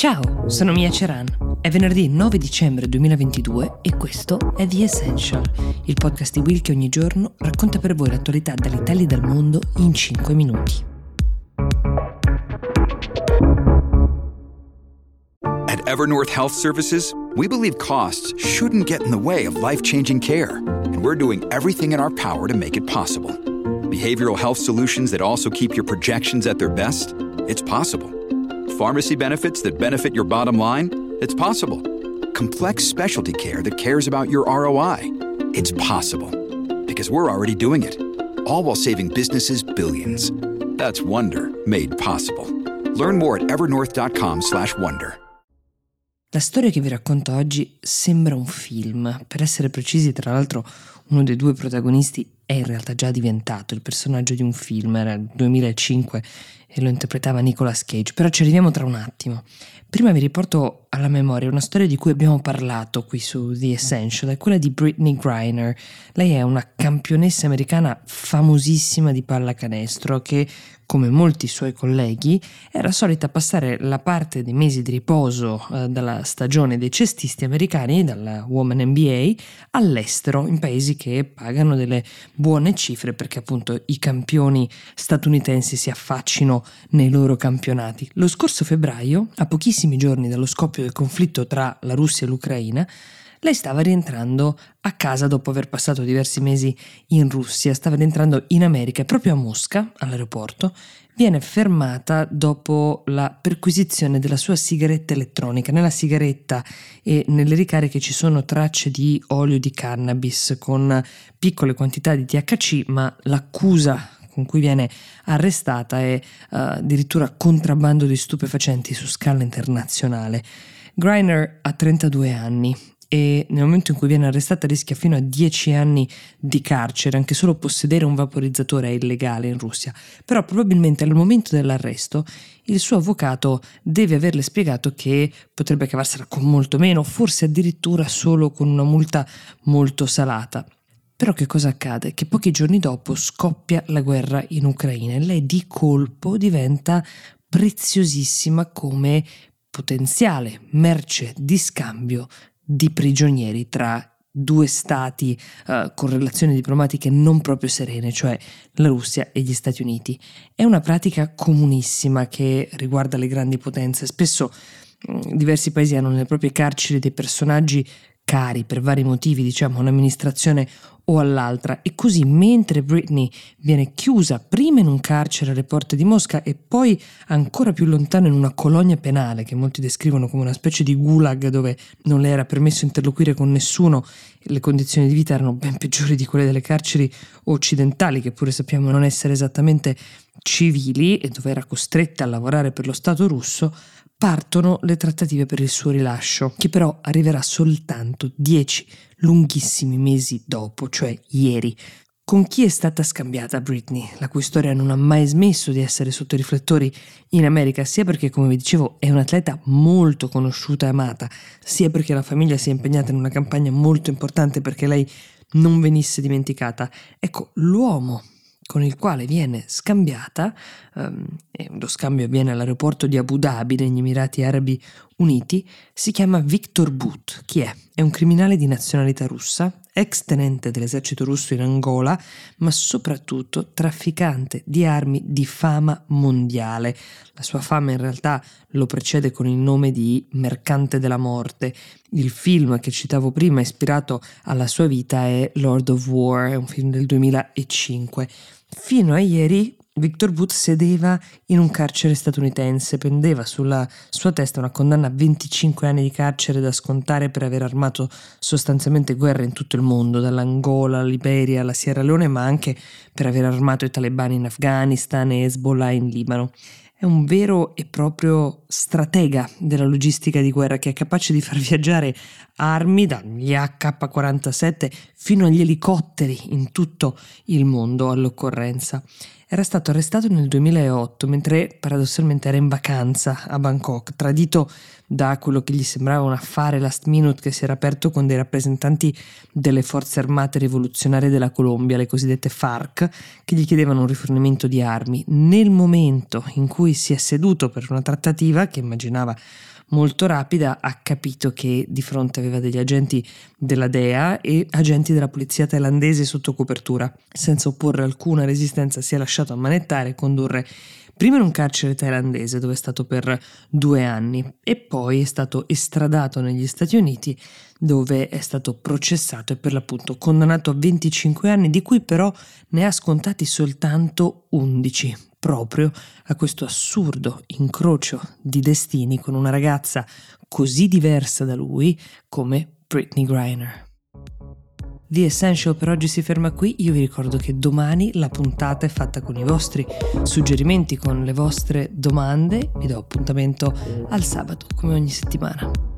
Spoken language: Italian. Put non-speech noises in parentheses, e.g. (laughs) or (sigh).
Ciao, sono Mia Ceran. È venerdì 9 dicembre 2022 e questo è The Essential, il podcast di Will che ogni giorno racconta per voi l'attualità dall'Italia e dal mondo in 5 minuti. At Evernorth Health Services, we believe costs shouldn't get in the way of life-changing care, and we're doing everything in our power to make it possible. Behavioral health solutions that also keep your projections at their best? It's possible pharmacy benefits that benefit your bottom line? It's possible. Complex specialty care that cares about your ROI? It's possible. Because we're already doing it. All while saving businesses billions. That's Wonder made possible. Learn more at evernorth.com/wonder. La storia che vi racconto oggi sembra un film. Per essere precisi, tra l'altro, uno dei due protagonisti è in realtà già diventato il personaggio di un film, era il 2005 e lo interpretava Nicolas Cage, però ci arriviamo tra un attimo. Prima vi riporto alla memoria una storia di cui abbiamo parlato qui su The Essential, è quella di Britney Griner. Lei è una campionessa americana famosissima di pallacanestro che come molti suoi colleghi, era solita passare la parte dei mesi di riposo eh, dalla stagione dei cestisti americani, dalla Woman NBA, all'estero, in paesi che pagano delle buone cifre perché appunto i campioni statunitensi si affaccino nei loro campionati. Lo scorso febbraio, a pochissimi giorni dallo scoppio del conflitto tra la Russia e l'Ucraina, lei stava rientrando a casa dopo aver passato diversi mesi in Russia, stava rientrando in America proprio a Mosca, all'aeroporto, viene fermata dopo la perquisizione della sua sigaretta elettronica. Nella sigaretta e nelle ricariche ci sono tracce di olio di cannabis con piccole quantità di THC, ma l'accusa con cui viene arrestata è uh, addirittura contrabbando di stupefacenti su scala internazionale. Griner ha 32 anni e nel momento in cui viene arrestata rischia fino a 10 anni di carcere, anche solo possedere un vaporizzatore è illegale in Russia. Però probabilmente al momento dell'arresto il suo avvocato deve averle spiegato che potrebbe cavarsela con molto meno, forse addirittura solo con una multa molto salata. Però che cosa accade? Che pochi giorni dopo scoppia la guerra in Ucraina e lei di colpo diventa preziosissima come potenziale merce di scambio di prigionieri tra due stati uh, con relazioni diplomatiche non proprio serene, cioè la Russia e gli Stati Uniti. È una pratica comunissima che riguarda le grandi potenze. Spesso mh, mm, diversi paesi hanno nelle proprie carceri dei personaggi cari per vari motivi, diciamo un'amministrazione o all'altra. E così mentre Britney viene chiusa prima in un carcere alle porte di Mosca e poi ancora più lontano in una colonia penale che molti descrivono come una specie di gulag dove non le era permesso interloquire con nessuno, le condizioni di vita erano ben peggiori di quelle delle carceri occidentali che pure sappiamo non essere esattamente civili e dove era costretta a lavorare per lo Stato russo, partono le trattative per il suo rilascio, che però arriverà soltanto dieci lunghissimi mesi dopo, cioè ieri. Con chi è stata scambiata Britney, la cui storia non ha mai smesso di essere sotto i riflettori in America, sia perché, come vi dicevo, è un'atleta molto conosciuta e amata, sia perché la famiglia si è impegnata in una campagna molto importante perché lei non venisse dimenticata. Ecco, l'uomo con il quale viene scambiata, um, e lo scambio avviene all'aeroporto di Abu Dhabi negli Emirati Arabi Uniti, si chiama Viktor But. Chi è? È un criminale di nazionalità russa, ex tenente dell'esercito russo in Angola, ma soprattutto trafficante di armi di fama mondiale. La sua fama in realtà lo precede con il nome di Mercante della Morte. Il film che citavo prima, ispirato alla sua vita, è Lord of War, è un film del 2005. Fino a ieri Victor Booth sedeva in un carcere statunitense, pendeva sulla sua testa una condanna a 25 anni di carcere da scontare per aver armato sostanzialmente guerra in tutto il mondo, dall'Angola, alla Liberia, alla Sierra Leone, ma anche per aver armato i talebani in Afghanistan e Hezbollah in Libano. È un vero e proprio stratega della logistica di guerra che è capace di far (laughs) viaggiare armi dagli AK-47 fino agli elicotteri in tutto il mondo all'occorrenza era stato arrestato nel 2008 mentre paradossalmente era in vacanza a Bangkok, tradito da quello che gli sembrava un affare last minute che si era aperto con dei rappresentanti delle forze armate rivoluzionarie della Colombia, le cosiddette FARC, che gli chiedevano un rifornimento di armi. Nel momento in cui si è seduto per una trattativa che immaginava molto rapida ha capito che di fronte aveva degli agenti della DEA e agenti della polizia thailandese sotto copertura. Senza opporre alcuna resistenza si è lasciato ammanettare e condurre prima in un carcere thailandese dove è stato per due anni e poi è stato estradato negli Stati Uniti dove è stato processato e per l'appunto condannato a 25 anni di cui però ne ha scontati soltanto 11 proprio a questo assurdo incrocio di destini con una ragazza così diversa da lui come Britney Griner. The Essential per oggi si ferma qui, io vi ricordo che domani la puntata è fatta con i vostri suggerimenti, con le vostre domande, vi do appuntamento al sabato come ogni settimana.